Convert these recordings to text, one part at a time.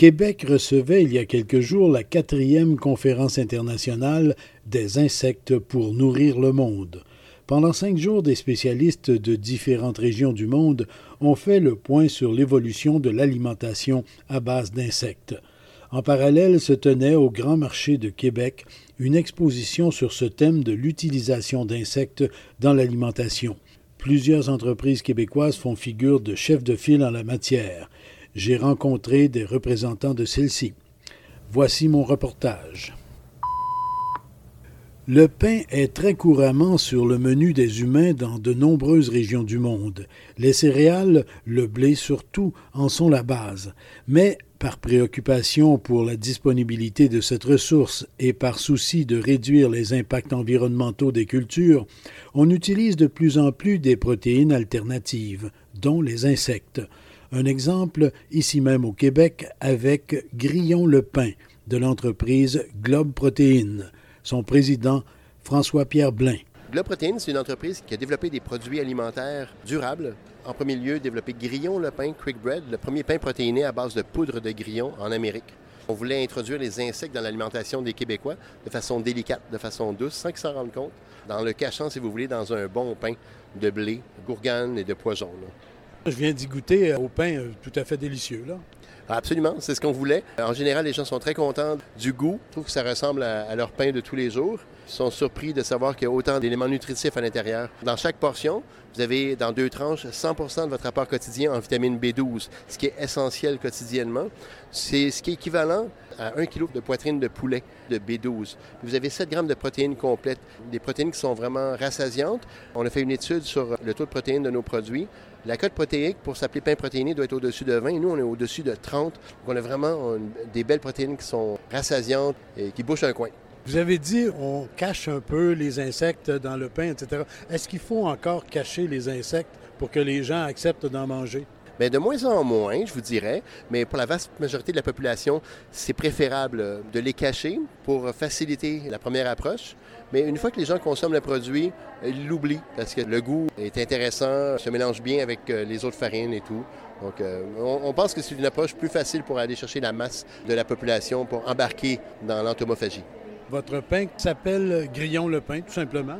Québec recevait il y a quelques jours la quatrième conférence internationale des insectes pour nourrir le monde. Pendant cinq jours, des spécialistes de différentes régions du monde ont fait le point sur l'évolution de l'alimentation à base d'insectes. En parallèle se tenait au Grand Marché de Québec une exposition sur ce thème de l'utilisation d'insectes dans l'alimentation. Plusieurs entreprises québécoises font figure de chefs de file en la matière j'ai rencontré des représentants de celle-ci. Voici mon reportage. Le pain est très couramment sur le menu des humains dans de nombreuses régions du monde. Les céréales, le blé surtout, en sont la base. Mais par préoccupation pour la disponibilité de cette ressource et par souci de réduire les impacts environnementaux des cultures, on utilise de plus en plus des protéines alternatives, dont les insectes. Un exemple ici même au Québec avec Grillon Le Pain de l'entreprise Globe Protéines. Son président, François-Pierre Blain. Globe Protéines, c'est une entreprise qui a développé des produits alimentaires durables. En premier lieu, développé Grillon Le Pain Quick Bread, le premier pain protéiné à base de poudre de grillon en Amérique. On voulait introduire les insectes dans l'alimentation des Québécois de façon délicate, de façon douce, sans qu'ils s'en rendent compte, dans le cachant, si vous voulez, dans un bon pain de blé, gourgane et de poison. Je viens d'y goûter euh, au pain euh, tout à fait délicieux. Là. Absolument, c'est ce qu'on voulait. En général, les gens sont très contents du goût. Je trouve que ça ressemble à, leur pain de tous les jours. Ils sont surpris de savoir qu'il y a autant d'éléments nutritifs à l'intérieur. Dans chaque portion, vous avez dans deux tranches 100% de votre apport quotidien en vitamine B12, ce qui est essentiel quotidiennement. C'est ce qui est équivalent à 1 kg de poitrine de poulet de B12. Vous avez 7 grammes de protéines complètes, des protéines qui sont vraiment rassasiantes. On a fait une étude sur le taux de protéines de nos produits. La cote protéique pour s'appeler pain protéiné doit être au-dessus de 20. Nous, on est au-dessus de 30. Donc, on a vraiment des belles protéines qui sont rassasiantes et qui bouchent un coin. Vous avez dit on cache un peu les insectes dans le pain, etc. Est-ce qu'il faut encore cacher les insectes pour que les gens acceptent d'en manger? Bien, de moins en moins, je vous dirais, mais pour la vaste majorité de la population, c'est préférable de les cacher pour faciliter la première approche. Mais une fois que les gens consomment le produit, ils l'oublient parce que le goût est intéressant, se mélange bien avec euh, les autres farines et tout. Donc, euh, on, pense que c'est une approche plus facile pour aller chercher la masse de la population pour embarquer dans l'entomophagie. Votre pain s'appelle Grillon le pain, tout simplement.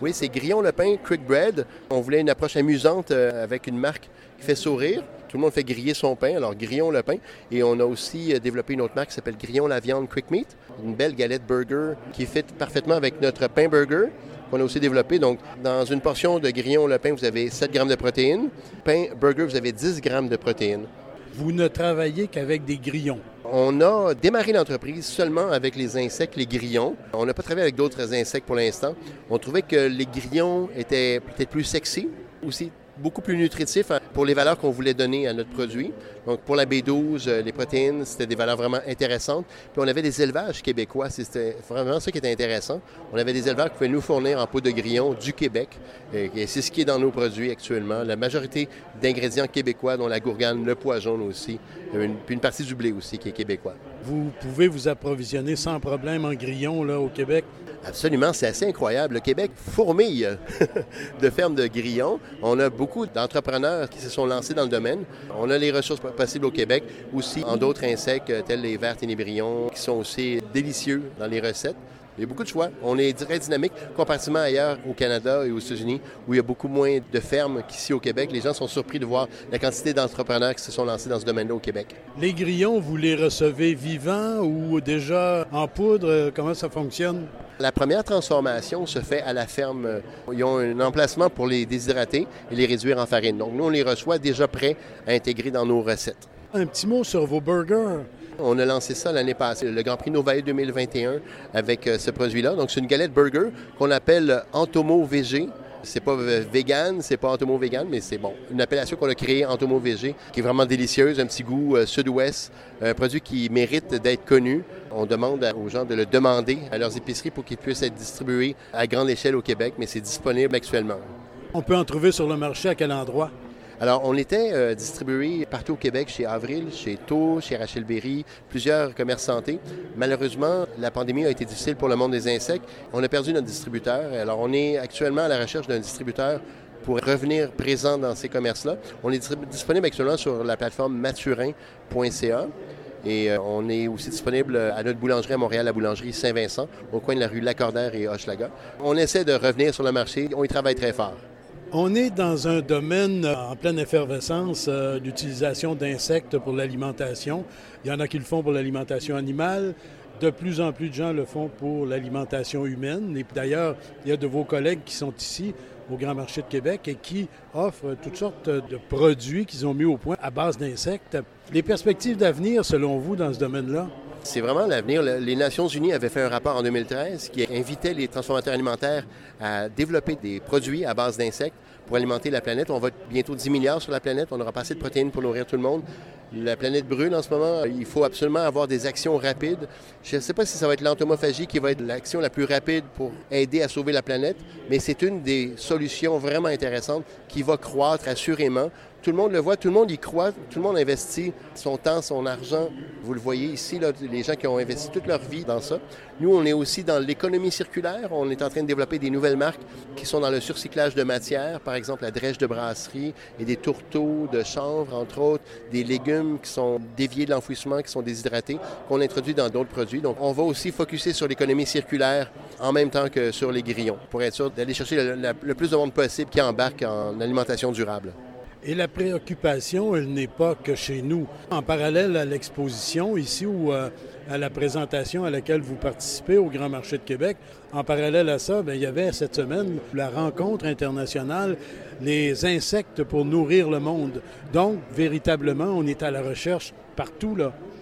Oui, c'est Grillon le pain Quick Bread. On voulait une approche amusante euh, avec une marque qui fait sourire. Tout le monde fait griller son pain, alors grillons le pain. Et on a aussi euh, développé une autre marque qui s'appelle Grillon la viande Quick Meat, une belle galette burger qui fit parfaitement avec notre pain burger qu'on a aussi développé. Donc, dans une portion de grillon le pain, vous avez 7 grammes de protéines. Pain burger, vous avez 10 grammes de protéines. Vous ne travaillez qu'avec des grillons. On a démarré l'entreprise seulement avec les insectes, les grillons. On n'a pas travaillé avec d'autres insectes pour l'instant. On trouvait que les grillons étaient peut-être plus sexy, aussi beaucoup plus nutritif hein, pour les valeurs qu'on voulait donner à notre produit. Donc, pour la B12, euh, les protéines, c'était des valeurs vraiment intéressantes. Puis, on avait des élevages québécois. C'était vraiment ça qui était intéressant. On avait des éleveurs qui pouvaient nous fournir en peau de grillon du Québec. Et c'est ce qui est dans nos produits actuellement. La majorité d'ingrédients québécois, dont la gourgane, le poison aussi, puis une partie du blé aussi qui est québécois. Vous pouvez vous approvisionner sans problème en grillon là, au Québec? Absolument, c'est assez incroyable. Le Québec fourmille de fermes de grillons. On a beaucoup d'entrepreneurs qui se sont lancés dans le domaine. On a les ressources possibles au Québec, aussi en d'autres insectes tels les vers ténébrions, qui sont aussi délicieux dans les recettes. Il y a beaucoup de choix. On est très dynamique comparativement ailleurs au Canada et aux États-Unis où il y a beaucoup moins de fermes qu'ici au Québec. Les gens sont surpris de voir la quantité d'entrepreneurs qui se sont lancés dans ce domaine-là au Québec. Les grillons, vous les recevez vivants ou déjà en poudre? Comment ça fonctionne? La première transformation se fait à la ferme. Ils ont un emplacement pour les déshydrater et les réduire en farine. Donc nous, on les reçoit déjà prêts à intégrer dans nos recettes. Un petit mot sur vos burgers. On a lancé ça l'année passée, le Grand Prix Novae 2021, avec euh, ce produit-là. Donc, c'est une galette burger qu'on appelle Antomo VG. C'est pas vegan, c'est pas Antomo vegan, mais c'est bon. Une appellation qu'on a créée, Antomo VG, qui est vraiment délicieuse, un petit goût euh, sud-ouest, un produit qui mérite d'être connu. On demande aux gens de le demander à leurs épiceries pour qu'il puisse être distribué à grande échelle au Québec, mais c'est disponible actuellement. On peut en trouver sur le marché à quel endroit? Alors, on était euh, distribué partout au Québec, chez Avril, chez Tours, chez Rachel Berry, plusieurs commerces santé. Malheureusement, la pandémie a été difficile pour le monde des insectes. On a perdu notre distributeur. Alors, on est actuellement à la recherche d'un distributeur pour revenir présent dans ces commerces-là. On est disponible actuellement sur la plateforme maturin.ca. Et euh, on est aussi disponible à notre boulangerie à Montréal, la boulangerie Saint-Vincent, au coin de la rue Lacordaire et Hochelaga. On essaie de revenir sur le marché. On y travaille très fort. On est dans un domaine en pleine effervescence euh, d'utilisation d'insectes pour l'alimentation. Il y en a qui le font pour l'alimentation animale. De plus en plus de gens le font pour l'alimentation humaine. Et d'ailleurs, il y a de vos collègues qui sont ici au Grand Marché de Québec et qui offrent toutes sortes de produits qu'ils ont mis au point à base d'insectes. Les perspectives d'avenir, selon vous, dans ce domaine-là? C'est vraiment l'avenir. Les Nations unies avaient fait un rapport en 2013 qui invitait les transformateurs alimentaires à développer des produits à base d'insectes pour alimenter la planète. On va bientôt 10 milliards sur la planète. On n'aura pas assez de protéines pour nourrir tout le monde. La planète brûle en ce moment. Il faut absolument avoir des actions rapides. Je ne sais pas si ça va être l'entomophagie qui va être l'action la plus rapide pour aider à sauver la planète, mais c'est une des solutions vraiment intéressantes qui va croître assurément. Tout le monde le voit, tout le monde y croit, tout le monde investit son temps, son argent. Vous le voyez ici, là, les gens qui ont investi toute leur vie dans ça. Nous, on est aussi dans l'économie circulaire. On est en train de développer des nouvelles marques qui sont dans le surcyclage de matière, par exemple la drèche de brasserie et des tourteaux de chanvre, entre autres, des légumes qui sont déviés de l'enfouissement, qui sont déshydratés, qu'on introduit dans d'autres produits. Donc, on va aussi focuser sur l'économie circulaire en même temps que sur les grillons, pour être sûr d'aller chercher le plus de monde possible qui embarque en alimentation durable. Et la préoccupation, elle n'est pas que chez nous. En parallèle à l'exposition ici ou euh, à la présentation à laquelle vous participez au Grand Marché de Québec, en parallèle à ça, bien, il y avait cette semaine la rencontre internationale Les insectes pour nourrir le monde. Donc, véritablement, on est à la recherche partout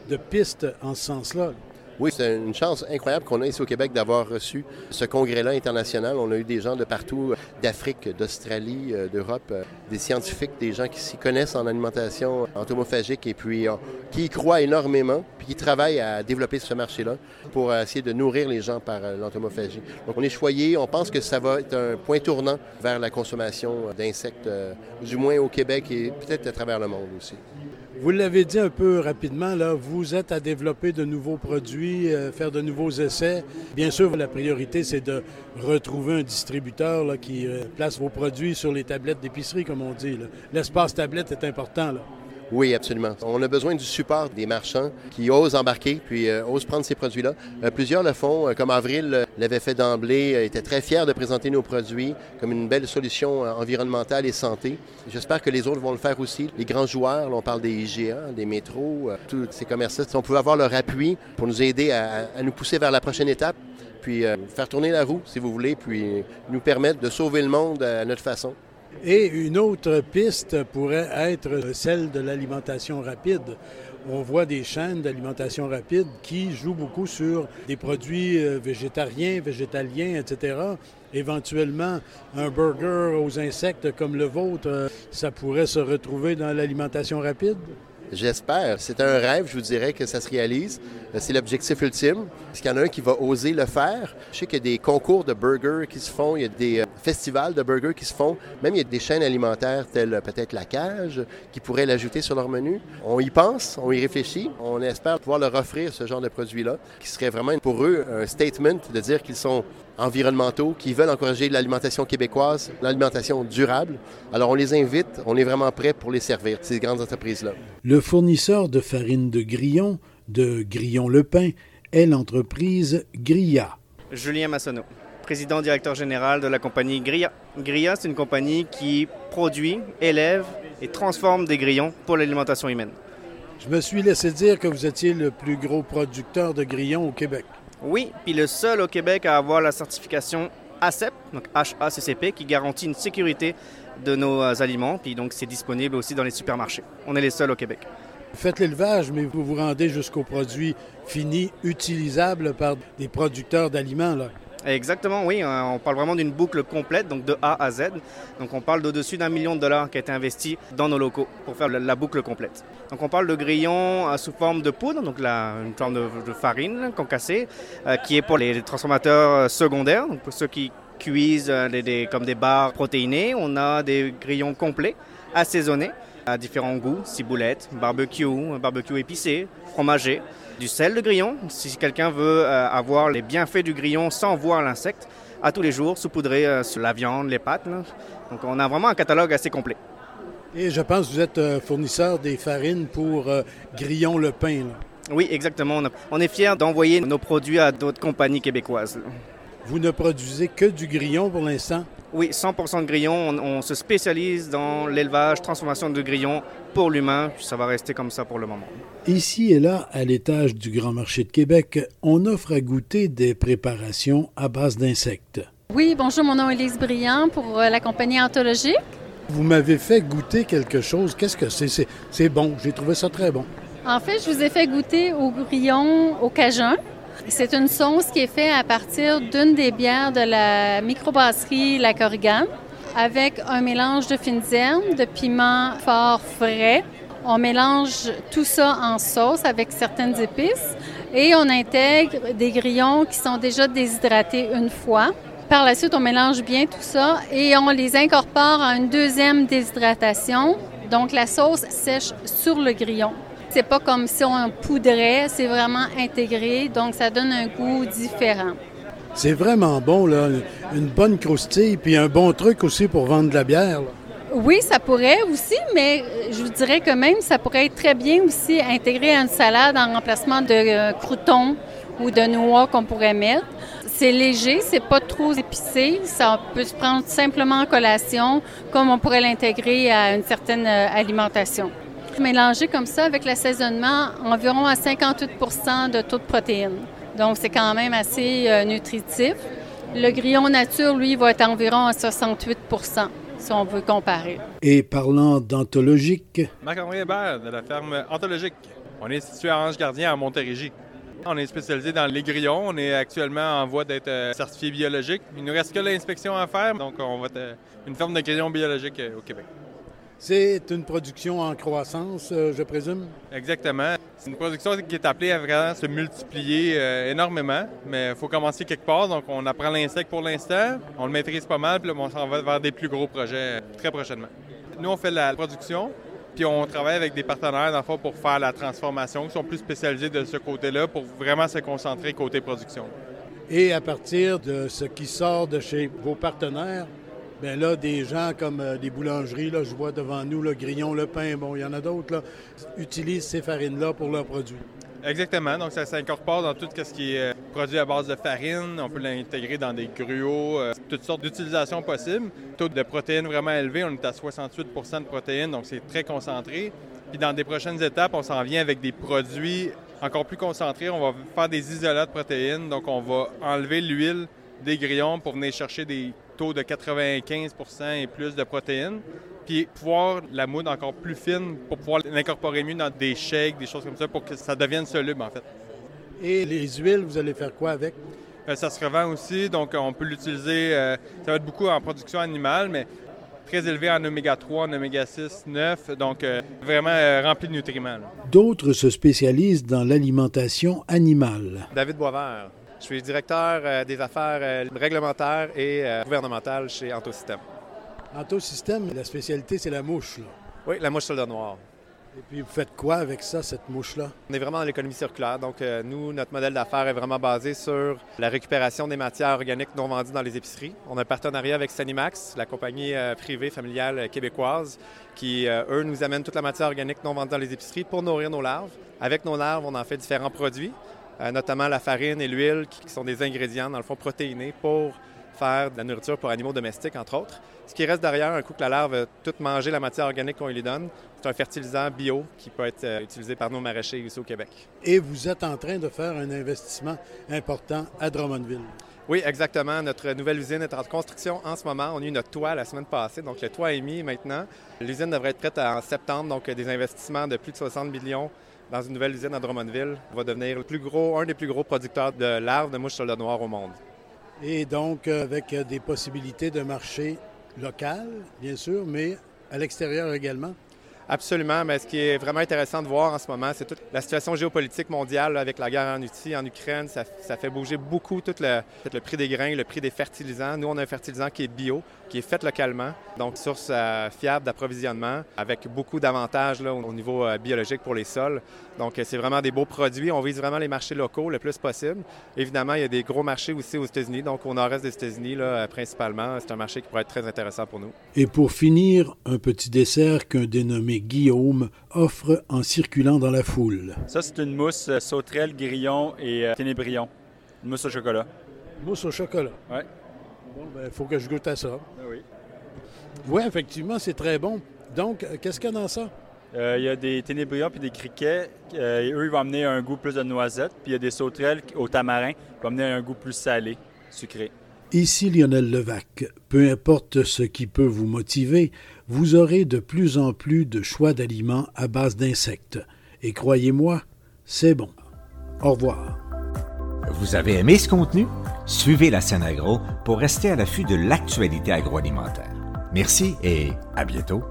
de pistes en ce sens-là. Oui, c'est une chance incroyable qu'on a ici au Québec d'avoir reçu ce congrès-là international. On a eu des gens de partout, d'Afrique, d'Australie, euh, d'Europe, euh, des scientifiques, des gens qui s'y connaissent en alimentation entomophagique et puis euh, qui y croient énormément, puis qui travaillent à développer ce marché-là pour essayer de nourrir les gens par l'entomophagie. Donc on est choyé, on pense que ça va être un point tournant vers la consommation d'insectes, du moins au Québec et peut-être à travers le monde aussi. Vous l'avez dit un peu rapidement, là, vous êtes à développer de nouveaux produits, euh, faire de nouveaux essais. Bien sûr, la priorité, c'est de retrouver un distributeur qui euh, place vos produits sur les tablettes d'épicerie, comme on dit. L'espace tablette est important. Là. Oui, absolument. On a besoin du support des marchands qui osent embarquer puis euh, osent prendre ces produits-là. Euh, plusieurs le font, euh, comme Avril l'avait fait d'emblée, était très fier de présenter nos produits comme une belle solution environnementale et santé. J'espère que les autres vont le faire aussi. Les grands joueurs, on parle des IGA, des métros, tous ces commerces si on pouvait avoir leur appui pour nous aider à, à nous pousser vers la prochaine étape, puis faire tourner la roue, si vous voulez, puis nous permettre de sauver le monde à notre façon. Et une autre piste pourrait être celle de l'alimentation rapide. On voit des chaînes d'alimentation rapide qui jouent beaucoup sur des produits euh, végétariens, végétaliens, etc. Éventuellement, un burger aux insectes comme le vôtre, euh, ça pourrait se retrouver dans l'alimentation rapide? J'espère. C'est un rêve, je vous dirais, que ça se réalise. Euh, c'est l'objectif ultime. Est-ce qu'il y en a un qui va oser le faire? Je sais qu'il y a des concours de burgers qui se font, il y a des euh, festivals de burgers qui se font. Même il y a des chaînes alimentaires telles euh, peut-être La Cage qui pourraient l'ajouter sur leur menu. On y pense, on y réfléchit. On espère pouvoir leur offrir ce genre de produit-là, qui serait vraiment pour eux un statement de dire qu'ils sont environnementaux qui veulent encourager l'alimentation québécoise, l'alimentation durable. Alors on les invite, on est vraiment prêt pour les servir, ces grandes entreprises-là. Le fournisseur de farine de grillon, de Grillon-le-Pain, est l'entreprise Grilla. Julien Massonneau, président directeur général de la compagnie Grilla. Grilla, c'est une compagnie qui produit, élève et transforme des grillons pour l'alimentation humaine. Je me suis laissé dire que vous étiez le plus gros producteur de grillons au Québec. Oui, puis le seul au Québec à avoir la certification ACEP, donc HACCP, qui garantit une sécurité de nos euh, aliments, puis donc c'est disponible aussi dans les supermarchés. On est les seuls au Québec. Vous faites l'élevage, mais vous vous rendez jusqu'aux produits finis, utilisables par des producteurs d'aliments. Exactement, oui. Euh, on parle vraiment d'une boucle complète, donc de A à Z. Donc on parle d'au-dessus d'un million de dollars qui a été investi dans nos locaux pour faire la, boucle complète. Donc on parle de grillons euh, sous forme de poudre, donc une forme de, farine concassée, euh, qui est pour les transformateurs secondaires, donc pour ceux qui cuisent comme des barres protéinées. On a des grillons complets, assaisonnés à différents goûts, ciboulette, barbecue, barbecue épicé, fromager du sel de grillon, si quelqu'un veut euh, avoir les bienfaits du grillon sans voir l'insecte, à tous les jours, saupoudré euh, sur la viande, les pâtes. Donc on a vraiment un catalogue assez complet. Et je pense que vous êtes euh, fournisseur des farines pour Grillon le pain. Oui, exactement. On est fiers d'envoyer nos produits à d'autres compagnies québécoises. Vous ne produisez que du grillon pour l'instant? Oui, 100% de grillon. On, se spécialise dans l'élevage, transformation de grillons pour l'humain, puis ça va rester comme ça pour le moment. Ici et là, à l'étage du Grand Marché de Québec, on offre à goûter des préparations à base d'insectes. Oui, bonjour, mon nom est Lise Briand pour euh, la compagnie Anthologique. Vous m'avez fait goûter quelque chose. Qu'est-ce que c'est? C'est bon, j'ai trouvé ça très bon. En fait, je vous ai fait goûter au grillon au cajun. C'est une sauce qui est faite à partir d'une des bières de la microbrasserie La Corrigane avec un mélange de fines herbes, de piments forts frais. On mélange tout ça en sauce avec certaines épices et on intègre des grillons qui sont déjà déshydratés une fois. Par la suite, on mélange bien tout ça et on les incorpore à une deuxième déshydratation. Donc la sauce sèche sur le grillon. C'est pas comme si on poudrait, c'est vraiment intégré, donc ça donne un goût différent. C'est vraiment bon, là. Une bonne croustille, puis un bon truc aussi pour vendre de la bière. Oui, ça pourrait aussi, mais je vous dirais que même ça pourrait être très bien aussi intégré à une salade en remplacement de euh, croutons ou de noix qu'on pourrait mettre. C'est léger, c'est pas trop épicé, ça peut se prendre simplement en collation, comme on pourrait l'intégrer à une certaine euh, alimentation. Mélanger comme ça avec l'assaisonnement, environ à 58% de taux de protéines. Donc, c'est quand même assez euh, nutritif. Le grillon nature, lui, va être environ à 68% si on veut comparer. Et parlant d'anthologique. Marc-André Hébert de la ferme Anthologique. On est situé à Ange-Gardien à Montérégie. On est spécialisé dans les grillons. On est actuellement en voie d'être euh, certifié biologique. Il nous reste que l'inspection à faire, donc on va être euh, une ferme de grillons biologiques au Québec. C'est une production en croissance, euh, je présume? Exactement. C'est une production qui est appelée à vraiment se multiplier euh, énormément, mais il faut commencer quelque part. Donc, on apprend l'insecte pour l'instant, on le maîtrise pas mal, puis on s'en va vers des plus gros projets euh, très prochainement. Nous, on fait la production, puis on travaille avec des partenaires, dans le pour faire la transformation, qui sont plus spécialisés de ce côté-là, pour vraiment se concentrer côté production. Et à partir de ce qui sort de chez vos partenaires, Bien là, des gens comme euh, des boulangeries, là, je vois devant nous le grillon, le pain, bon, il y en a d'autres, là, utilisent ces farines-là pour leurs produits. Exactement. Donc, ça s'incorpore dans tout ce qui est euh, produit à base de farine. On peut l'intégrer dans des gruaux, euh, toutes sortes d'utilisations possibles. Taux de protéines vraiment élevé. On est à 68% de protéines, donc c'est très concentré. Puis dans des prochaines étapes, on s'en vient avec des produits encore plus concentrés. On va faire des isolats de protéines. Donc, on va enlever l'huile des grillons pour venir chercher des taux de 95 et plus de protéines. Puis pouvoir la moudre encore plus fine pour pouvoir l'incorporer mieux dans des shakes, des choses comme ça, pour que ça devienne soluble en fait. Et les huiles, vous allez faire quoi avec? Euh, ça se revend aussi, donc on peut l'utiliser, euh, ça va être beaucoup en production animale, mais très élevé en oméga 3, en oméga 6, 9, donc euh, vraiment rempli de nutriments. D'autres se spécialisent dans l'alimentation animale. David Boisvert. Je suis directeur euh, des affaires euh, réglementaires et euh, gouvernementales chez Antosystème. Antosystème, la spécialité, c'est la mouche. Là. Oui, la mouche soldat noire. Et puis, vous faites quoi avec ça, cette mouche-là? On est vraiment dans l'économie circulaire. Donc, nous, notre modèle d'affaires est vraiment basé sur la récupération des matières organiques non vendues dans les épiceries. On a un partenariat avec Sanimax, la compagnie privée familiale québécoise, qui, eux, nous amènent toute la matière organique non vendue dans les épiceries pour nourrir nos larves. Avec nos larves, on en fait différents produits. Euh, notamment la farine et l'huile, qui sont des ingrédients, dans le fond, protéinés pour faire de la nourriture pour animaux domestiques, entre autres. Ce qui reste derrière, un coup que la larve a tout mangé la matière organique qu'on lui donne, c'est un fertilisant bio qui peut être euh, utilisé par nos maraîchers ici au Québec. Et vous êtes en train de faire un investissement important à Drummondville. Oui, exactement. Notre nouvelle usine est en construction en ce moment. On a eu notre toit la semaine passée, donc le toit est mis maintenant. L'usine devrait être prête en septembre, donc des investissements de plus de 60 millions dans une nouvelle usine à Drummondville. On va devenir le plus gros, un des plus gros producteurs de larves de mouches soldat noire au monde. Et donc, euh, avec euh, des possibilités de marché local, bien sûr, mais à l'extérieur également. Absolument, mais ce qui est vraiment intéressant de voir en ce moment, c'est toute la situation géopolitique mondiale avec la guerre en Russie, en Ukraine. Ça, fait bouger beaucoup tout le, prix des grains, le prix des fertilisants. Nous, on a un fertilisant qui est bio, qui est fait localement, donc source euh, fiable d'approvisionnement, avec beaucoup d'avantages au niveau euh, biologique pour les sols. Donc, euh, c'est vraiment des beaux produits. On vise vraiment les marchés locaux le plus possible. Évidemment, il y a des gros marchés aussi aux États-Unis, donc au nord-est des États-Unis, principalement. C'est un marché qui pourrait être très intéressant pour nous. Et pour finir, un petit dessert qu'un dénommé Guillaume offre en circulant dans la foule. Ça, c'est une mousse euh, sauterelle, grillon et euh, ténébrion. Une mousse au chocolat. Mousse au chocolat? Oui. Bon, ben, il faut que je goûte à ça. Ben oui. Oui, effectivement, c'est très bon. Donc, euh, qu'est-ce qu'il y a dans ça? Il y a des ténébrions puis des criquets. eux, ils vont amener un goût plus de noisette. Puis il y a des sauterelles au tamarin qui vont amener un goût plus salé, sucré. Ici Lionel Levac. Peu importe ce qui peut vous motiver, vous aurez de plus en plus de choix d'aliments à base d'insectes. Et croyez-moi, c'est bon. Au revoir. Vous avez aimé ce contenu? Suivez la scène agro pour rester à l'affût de l'actualité agroalimentaire. Merci et à bientôt.